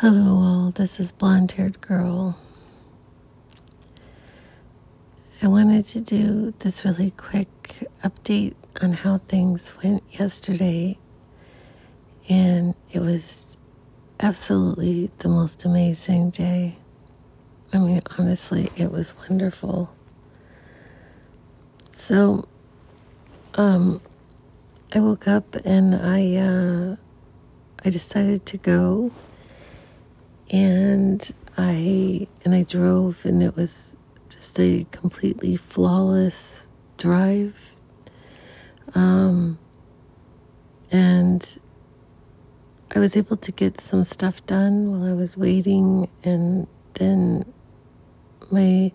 Hello, all. This is Blonde Haired Girl. I wanted to do this really quick update on how things went yesterday, and it was absolutely the most amazing day. I mean, honestly, it was wonderful. So, um, I woke up and I, uh, I decided to go and I and I drove and it was just a completely flawless drive. Um, and I was able to get some stuff done while I was waiting, and then my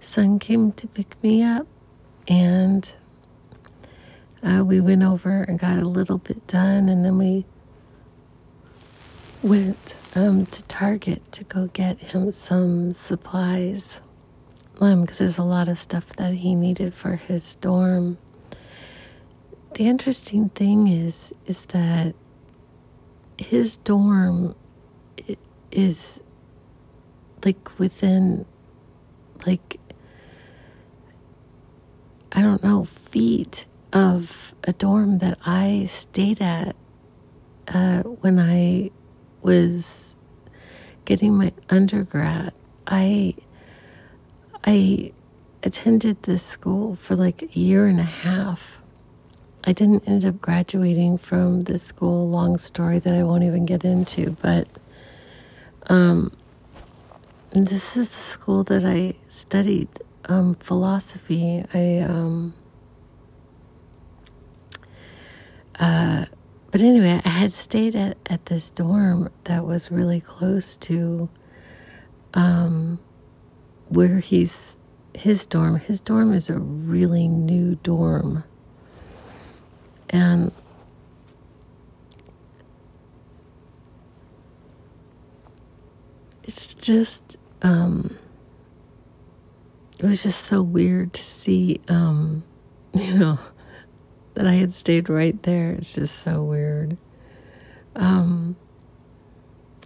son came to pick me up, and uh, we went over and got a little bit done, and then we went um, to Target to go get him some supplies because um, there's a lot of stuff that he needed for his dorm. The interesting thing is is that his dorm is like within like I don't know feet of a dorm that I stayed at uh, when I was getting my undergrad, I I attended this school for like a year and a half. I didn't end up graduating from this school. Long story that I won't even get into, but um, this is the school that I studied um, philosophy. I um, uh, but anyway, I had stayed at, at this dorm that was really close to um, where he's his dorm. His dorm is a really new dorm. And it's just um, it was just so weird to see um, you know that I had stayed right there. It's just so weird. Um,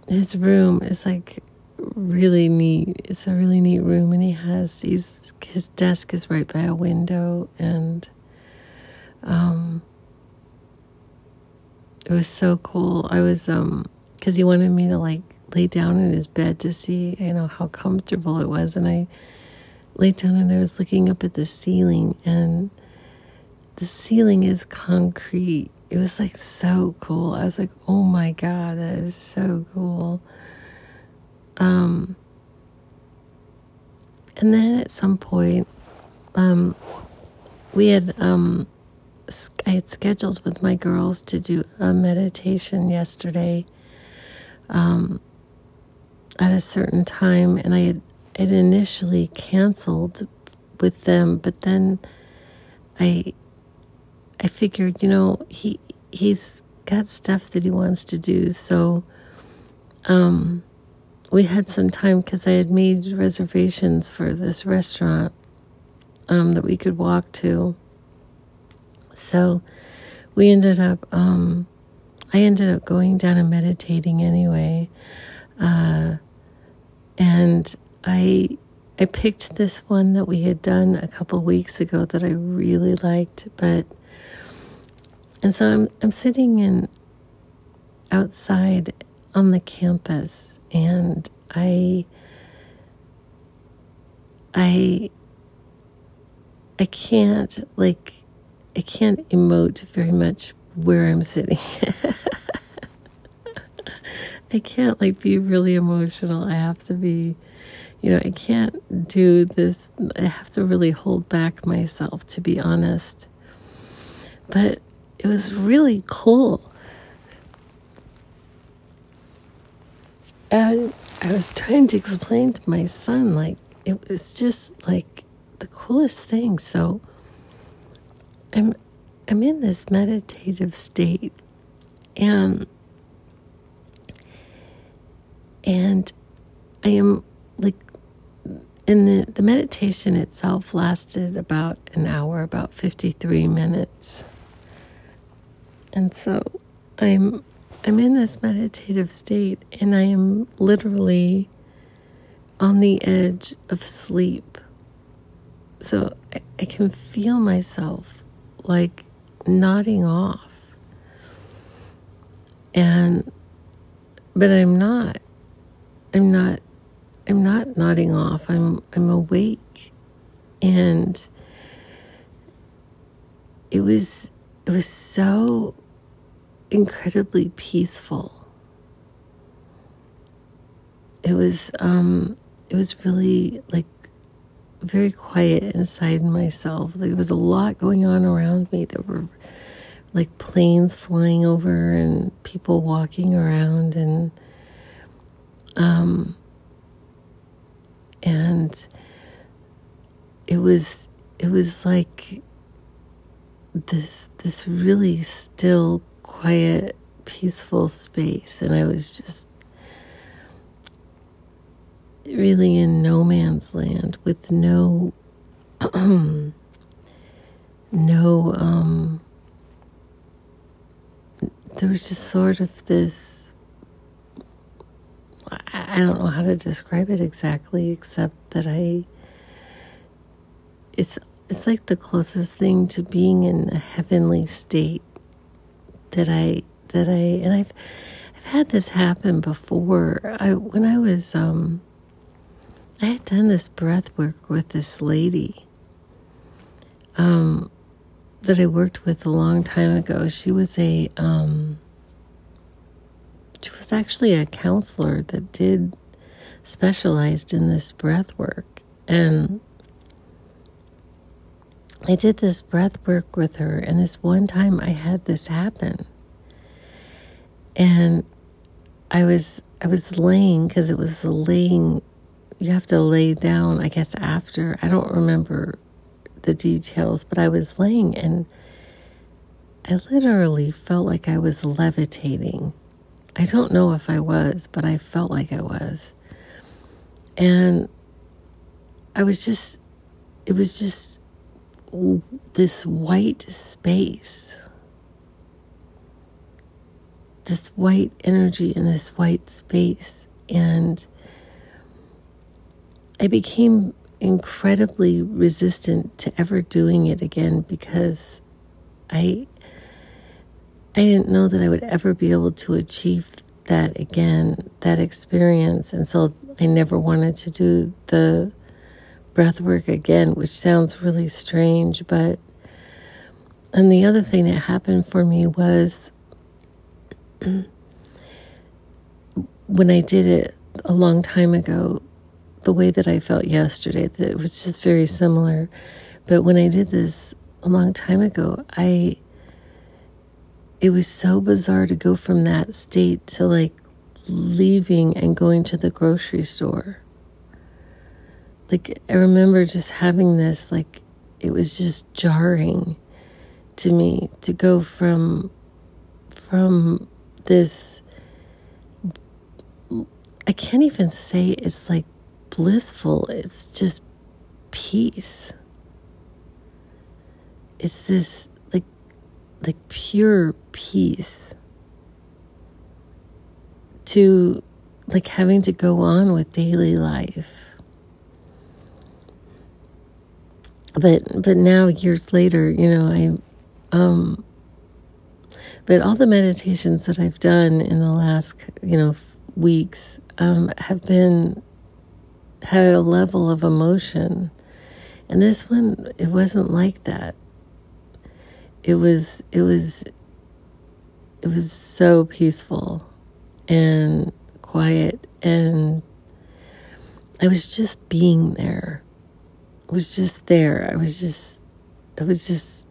his room is like really neat. It's a really neat room, and he has these. His desk is right by a window, and um, it was so cool. I was um, because he wanted me to like lay down in his bed to see, you know, how comfortable it was, and I laid down and I was looking up at the ceiling and the ceiling is concrete. It was like so cool. I was like, oh my god, that is so cool. Um, and then at some point, um, we had um, I had scheduled with my girls to do a meditation yesterday. Um, at a certain time, and I had, had initially canceled with them, but then I I figured, you know, he he's got stuff that he wants to do, so um, we had some time because I had made reservations for this restaurant um, that we could walk to. So we ended up, um, I ended up going down and meditating anyway, uh, and I I picked this one that we had done a couple weeks ago that I really liked, but and so I'm I'm sitting in outside on the campus and I I I can't like I can't emote very much where I'm sitting. I can't like be really emotional. I have to be you know, I can't do this. I have to really hold back myself to be honest. But it was really cool. And I was trying to explain to my son, like, it was just like the coolest thing. So I'm I'm in this meditative state and and I am like in the the meditation itself lasted about an hour, about 53 minutes. And so I'm I'm in this meditative state and I am literally on the edge of sleep. So I, I can feel myself like nodding off. And, but I'm not. I'm not, I'm not nodding off. I'm, I'm awake. And it was, it was so incredibly peaceful. It was, um, it was really like very quiet inside myself. Like, There was a lot going on around me. There were like planes flying over and people walking around and um and it was it was like this this really still quiet peaceful space and I was just really in no man's land with no no um there was just sort of this I don't know how to describe it exactly except that I it's it's like the closest thing to being in a heavenly state that I that I and I've I've had this happen before. I when I was um I had done this breath work with this lady um, that I worked with a long time ago. She was a um, she was actually a counselor that did specialized in this breath work, and I did this breath work with her. And this one time, I had this happen, and I was I was laying because it was a laying you have to lay down, I guess, after. I don't remember the details, but I was laying and I literally felt like I was levitating. I don't know if I was, but I felt like I was. And I was just, it was just this white space, this white energy in this white space. And I became incredibly resistant to ever doing it again because I I didn't know that I would ever be able to achieve that again, that experience, and so I never wanted to do the breath work again, which sounds really strange, but and the other thing that happened for me was when I did it a long time ago, the way that I felt yesterday. That it was just very similar. But when I did this a long time ago, I it was so bizarre to go from that state to like leaving and going to the grocery store. Like I remember just having this like it was just jarring to me to go from from this I can't even say it's like blissful. It's just peace. It's this like like pure peace to like having to go on with daily life. But but now years later, you know, I um but all the meditations that I've done in the last, you know, weeks um, have been had a level of emotion. And this one, it wasn't like that. It was, it was, it was so peaceful and quiet, and I was just being there. I was just there. I was just, I was just,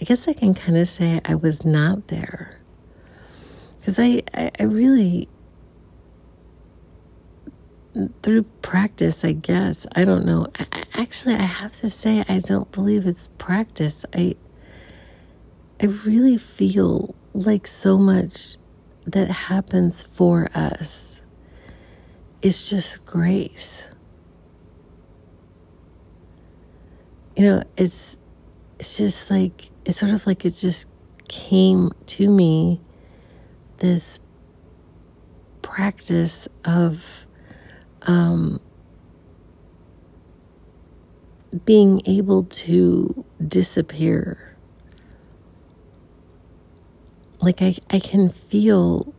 I guess I can kind of say I was not there. Because I, I, I really, through practice, I guess. I don't know. I, actually, I have to say, I don't believe it's practice. I, I really feel like so much that happens for us is just grace. You know, it's it's just like it's sort of like it just came to me this practice of um, being able to disappear. Like I, I can feel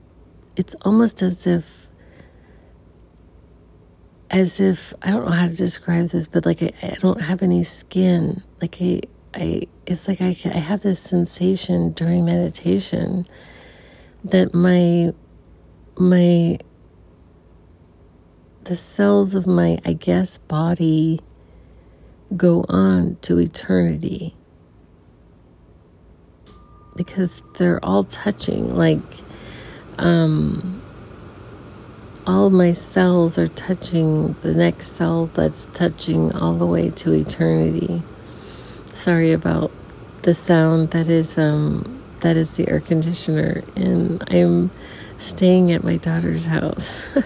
it's almost as if as if I don't know how to describe this, but like I, I don't have any skin. Like I, I it's like I, I have this sensation during meditation that my my the cells of my I guess body go on to eternity because they're all touching like um all my cells are touching the next cell that's touching all the way to eternity. Sorry about the sound that is um that is the air conditioner and I'm staying at my daughter's house.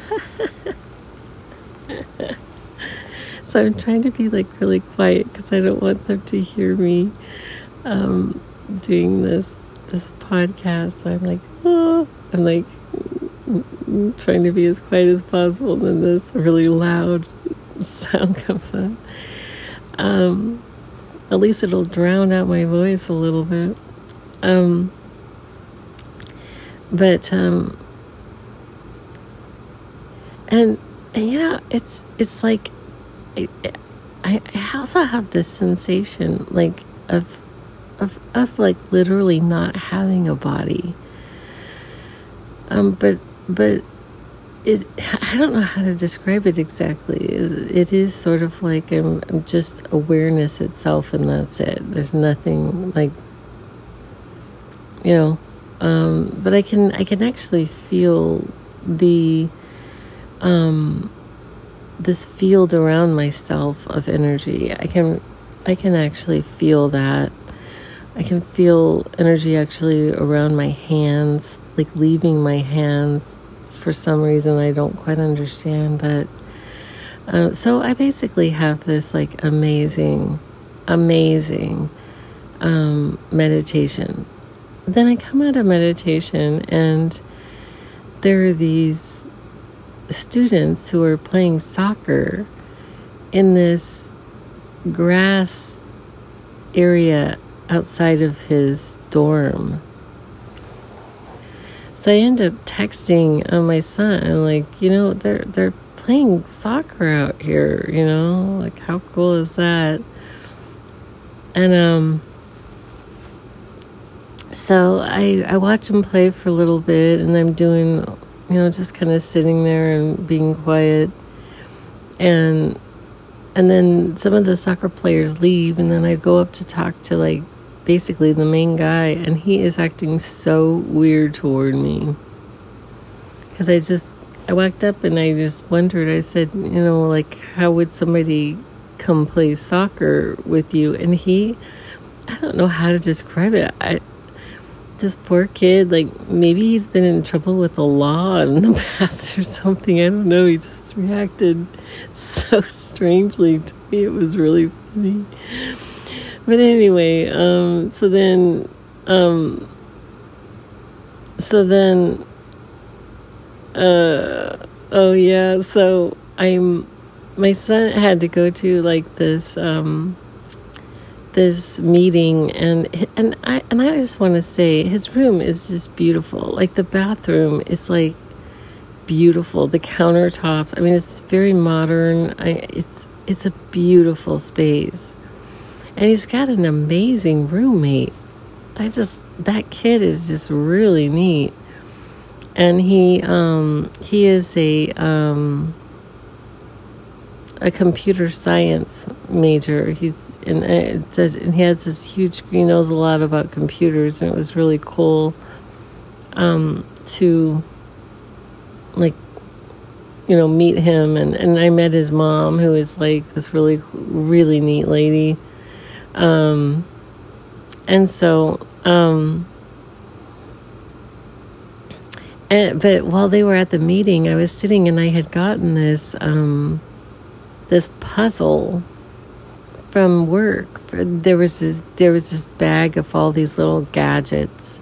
so I'm trying to be like really quiet because I don't want them to hear me um, doing this this podcast. So I'm like, oh, I'm like trying to be as quiet as possible, and then this really loud sound comes up. Um, at least it'll drown out my voice a little bit. Um, but um, and, and you know, it's it's like I, I also have this sensation like of of of like literally not having a body. Um, but but it I don't know how to describe it exactly. It, it is sort of like I'm, I'm just awareness itself, and that's it. There's nothing like you know, um, but I can I can actually feel the um, this field around myself of energy. I can I can actually feel that. I can feel energy actually around my hands, like leaving my hands for some reason I don't quite understand, but uh, so I basically have this like amazing, amazing um, meditation. Then I come out of meditation and there are these students who are playing soccer in this grass area outside of his dorm so I end up texting uh, my son, and like, you know, they're they're playing soccer out here. You know, like how cool is that? And um, so I I watch him play for a little bit, and I'm doing, you know, just kind of sitting there and being quiet, and and then some of the soccer players leave, and then I go up to talk to like basically the main guy, and he is acting so weird toward me. Because I just, I walked up and I just wondered, I said, you know, like, how would somebody come play soccer with you? And he, I don't know how to describe it. I, this poor kid, like, maybe he's been in trouble with the law in the past or something. I don't know. He just reacted so strangely to me. It was really funny. But anyway, um, so then, um, so then, uh, oh yeah, so I'm, my son had to go to like this, um, this meeting and and I and I just want to say his room is just beautiful. Like the bathroom is like beautiful. The countertops. I mean, it's very modern. I it's it's a beautiful space. And he's got an amazing roommate. I just that kid is just really neat. And he um he is a um a computer science major. He's and, uh, and he has this huge. He knows a lot about computers, and it was really cool um, to like you know meet him. And and I met his mom, who is like this really really neat lady. Um, and so, um, and, but while they were at the meeting, I was sitting and I had gotten this, um, this puzzle from work. There was this, there was this bag of all these little gadgets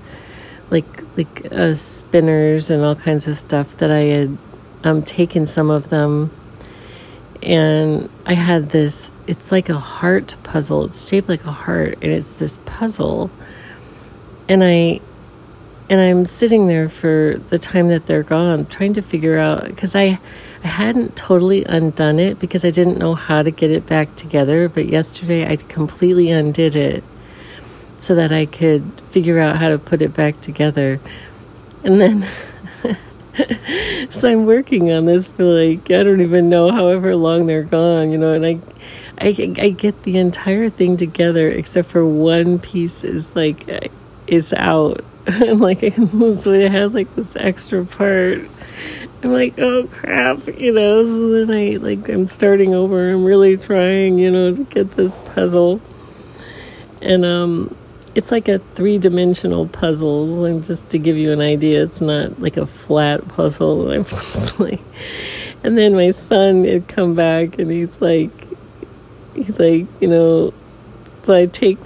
like like uh, spinners and all kinds of stuff that I had um, taken some of them, and I had this. It's like a heart puzzle. It's shaped like a heart, and it's this puzzle. And I and I'm sitting there for the time that they're gone, trying to figure out because I I hadn't totally undone it because I didn't know how to get it back together. But yesterday I completely undid it so that I could figure out how to put it back together. And then, so I'm working on this for like, I don't even know however long they're gone, you know, and I, I, I get the entire thing together except for one piece is like, is out. and like, so it has like this extra part. I'm like, oh crap, you know, so then I, like, I'm starting over. I'm really trying, you know, to get this puzzle. And, um, it's like a three dimensional puzzle. And just to give you an idea, it's not like a flat puzzle. And I'm just like, and then my son had come back and he's like, he's like, you know, so I take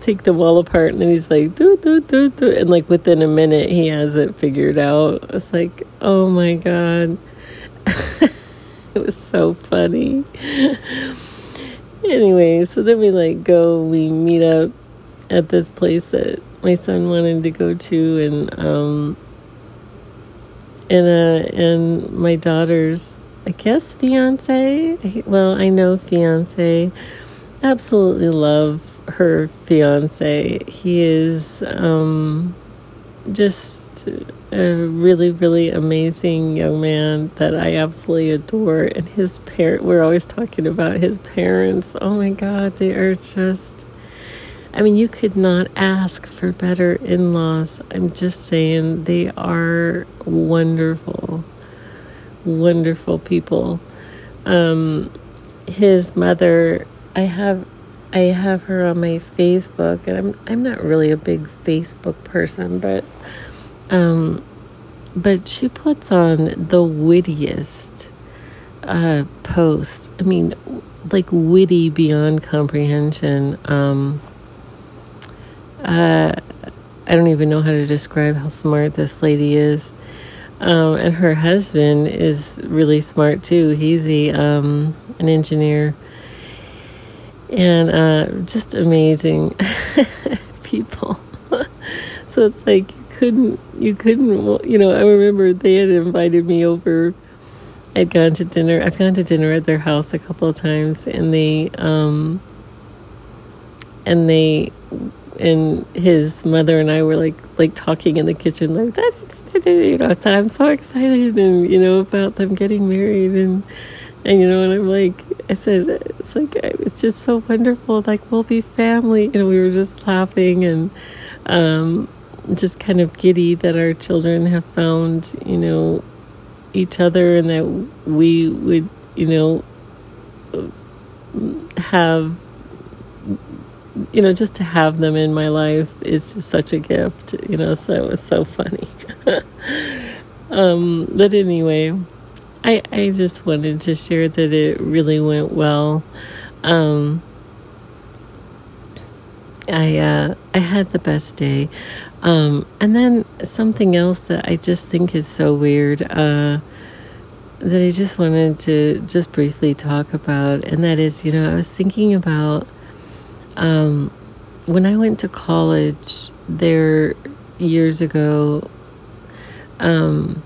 take them all apart and then he's like, do do do do, and like within a minute he has it figured out. It's like, oh my god, it was so funny. anyway, so then we like go, we meet up at this place that my son wanted to go to and um and uh and my daughter's I guess fiance. Well I know fiance. Absolutely love her fiance. He is um just a really really amazing young man that I absolutely adore. And his parent we're always talking about his parents. Oh my god they are just I mean, you could not ask for better in laws. I'm just saying, they are wonderful, wonderful people. Um, his mother, I have. I have her on my Facebook, and I'm I'm not really a big Facebook person, but um, but she puts on the wittiest uh, posts. I mean, like witty beyond comprehension. Um, uh, I don't even know how to describe how smart this lady is. Um, and her husband is really smart too. He's um, an engineer. And uh, just amazing people. so it's like you couldn't, you couldn't, you know, I remember they had invited me over. I'd gone to dinner. I've gone to dinner at their house a couple of times, and they, um, and they and his mother and I were like like talking in the kitchen like da, da, you know so I'm so excited and you know about them getting married and and you know and I'm like I said it's like it's just so wonderful like we'll be family And we were just laughing and um just kind of giddy that our children have found you know each other and that we would you know have you know, just to have them in my life is just such a gift, you know, so it was so funny. um, but anyway, I, I just wanted to share that it really went well. Um, I, uh, I had the best day. Um, and then something else that I just think is so weird, uh, that I just wanted to just briefly talk about, and that is, you know, I was thinking about um, when I went to college there years ago, um,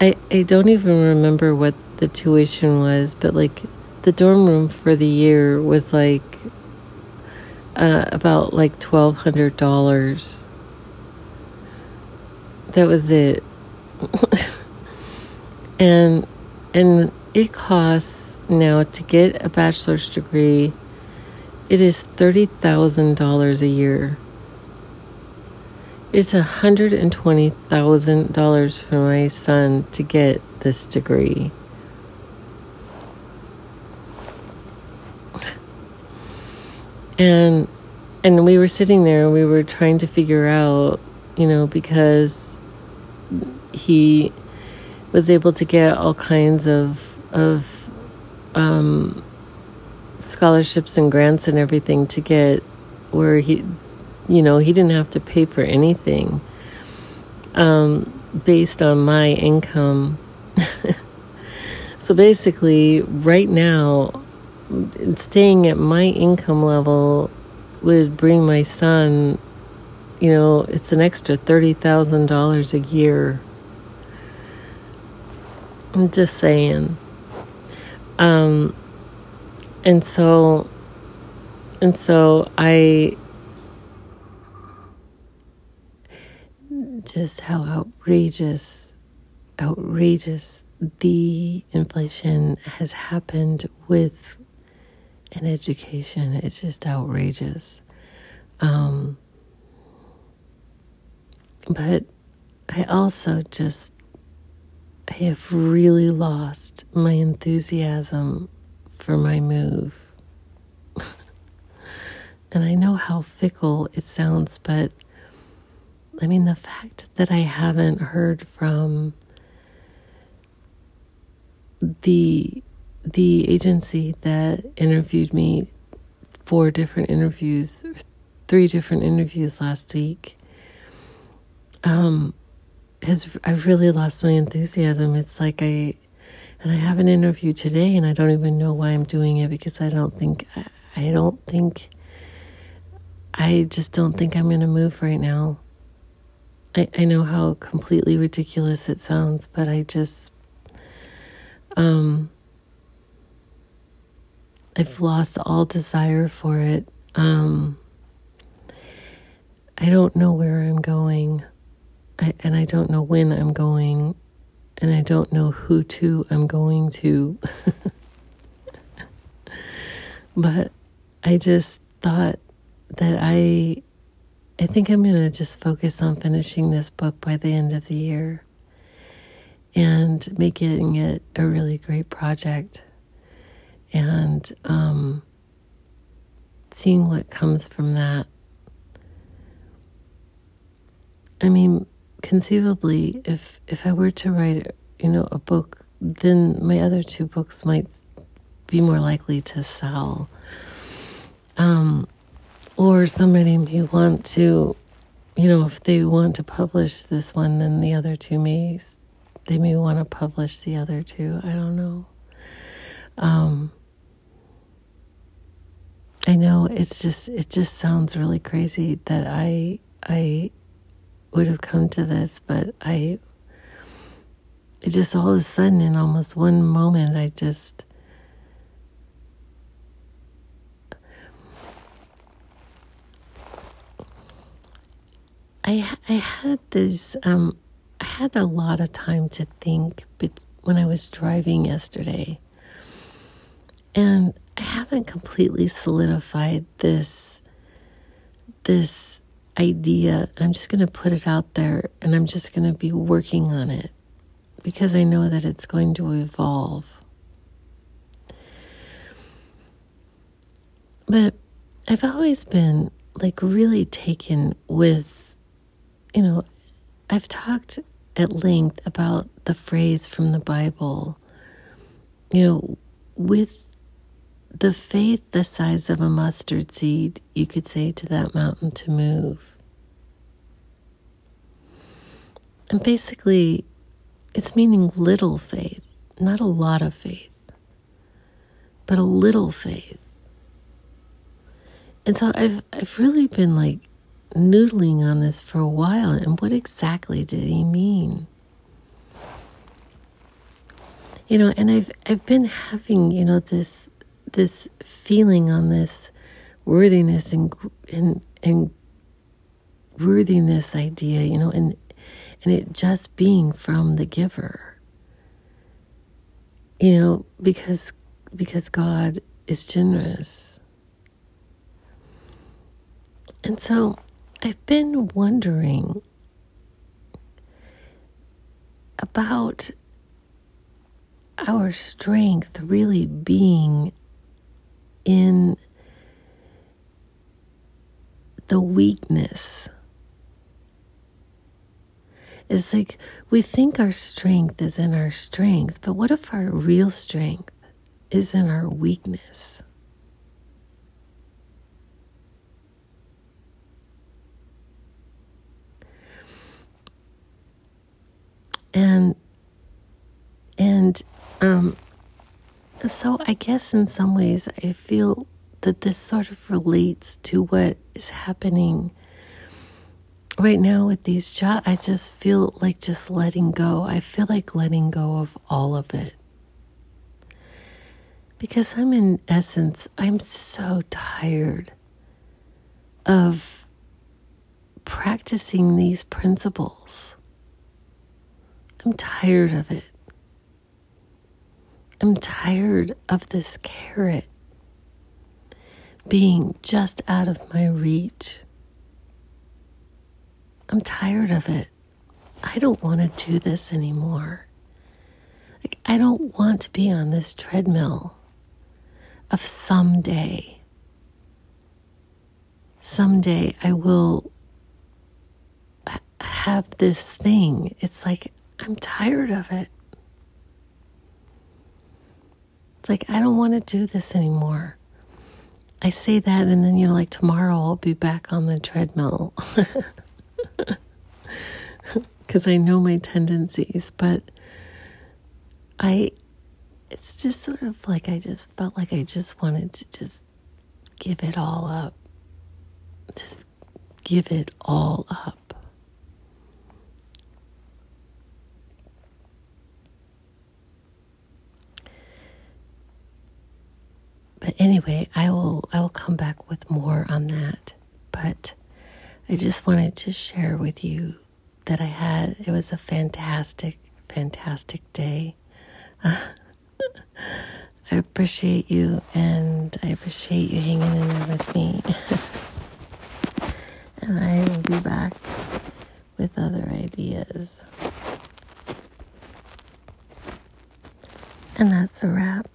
I I don't even remember what the tuition was, but like the dorm room for the year was like uh, about like twelve hundred dollars. That was it, and and it costs now to get a bachelor's degree it is $30,000 a year. It's $120,000 for my son to get this degree. And and we were sitting there we were trying to figure out, you know, because he was able to get all kinds of of um, scholarships and grants and everything to get where he you know, he didn't have to pay for anything um, based on my income. so basically, right now, staying at my income level would bring my son, you know, it's an extra $30,000 a year. I'm just saying. Um, and so, and so I just how outrageous, outrageous the inflation has happened with an education. It's just outrageous. Um, but I also just I have really lost my enthusiasm for my move. and I know how fickle it sounds, but I mean, the fact that I haven't heard from the the agency that interviewed me four different interviews three different interviews last week um has I've really lost my enthusiasm. It's like I and I have an interview today and I don't even know why I'm doing it because I don't think I don't think I just don't think I'm going to move right now. I I know how completely ridiculous it sounds, but I just um I've lost all desire for it. Um I don't know where I'm going. I, and I don't know when I'm going, and I don't know who to I'm going to. but I just thought that I I think I'm going to just focus on finishing this book by the end of the year and making it a really great project and um, seeing what comes from that. I mean, conceivably, if if I were to write, you know, a book, then my other two books might be more likely to sell. Um, or somebody may want to, you know, if they want to publish this one, then the other two may, they may want to publish the other two. I don't know. Um, I know it's just it just sounds really crazy that I I would have come to this, but I, it just all of a sudden, in almost one moment, I just, I I had this um I had a lot of time to think but when I was driving yesterday. And I haven't completely solidified this this idea. I'm just going to put it out there and I'm just going to be working on it because I know that it's going to evolve. But I've always been like really taken with, you know, I've talked at length about the phrase from the Bible, you know, with the faith the size of a mustard seed, you could say to that mountain to move. And basically, it's meaning little faith, not a lot of faith, but a little faith. And so I've I've really been like noodling on this for a while and what exactly did he mean? You know, and I've I've been having, you know, this this feeling on this worthiness and and and worthiness idea, you know, and and it just being from the giver. You know, because because God is generous. And so I've been wondering about our strength really being in the weakness. It's like we think our strength is in our strength, but what if our real strength is in our weakness? And and um so I guess in some ways I feel that this sort of relates to what is happening right now with these jobs. I just feel like just letting go. I feel like letting go of all of it. Because I'm in essence, I'm so tired of practicing these principles. I'm tired of it. I'm tired of this carrot being just out of my reach. I'm tired of it. I don't want to do this anymore. Like, I don't want to be on this treadmill of someday. Someday I will have this thing. It's like, I'm tired of it. It's like, I don't want to do this anymore. I say that, and then, you're like tomorrow I'll be back on the treadmill. Because I know my tendencies, but I, it's just sort of like I just felt like I just wanted to just give it all up. Just give it all up. But anyway, I will I will come back with more on that. But I just wanted to share with you that I had it was a fantastic fantastic day. I appreciate you and I appreciate you hanging in there with me. and I will be back with other ideas. And that's a wrap.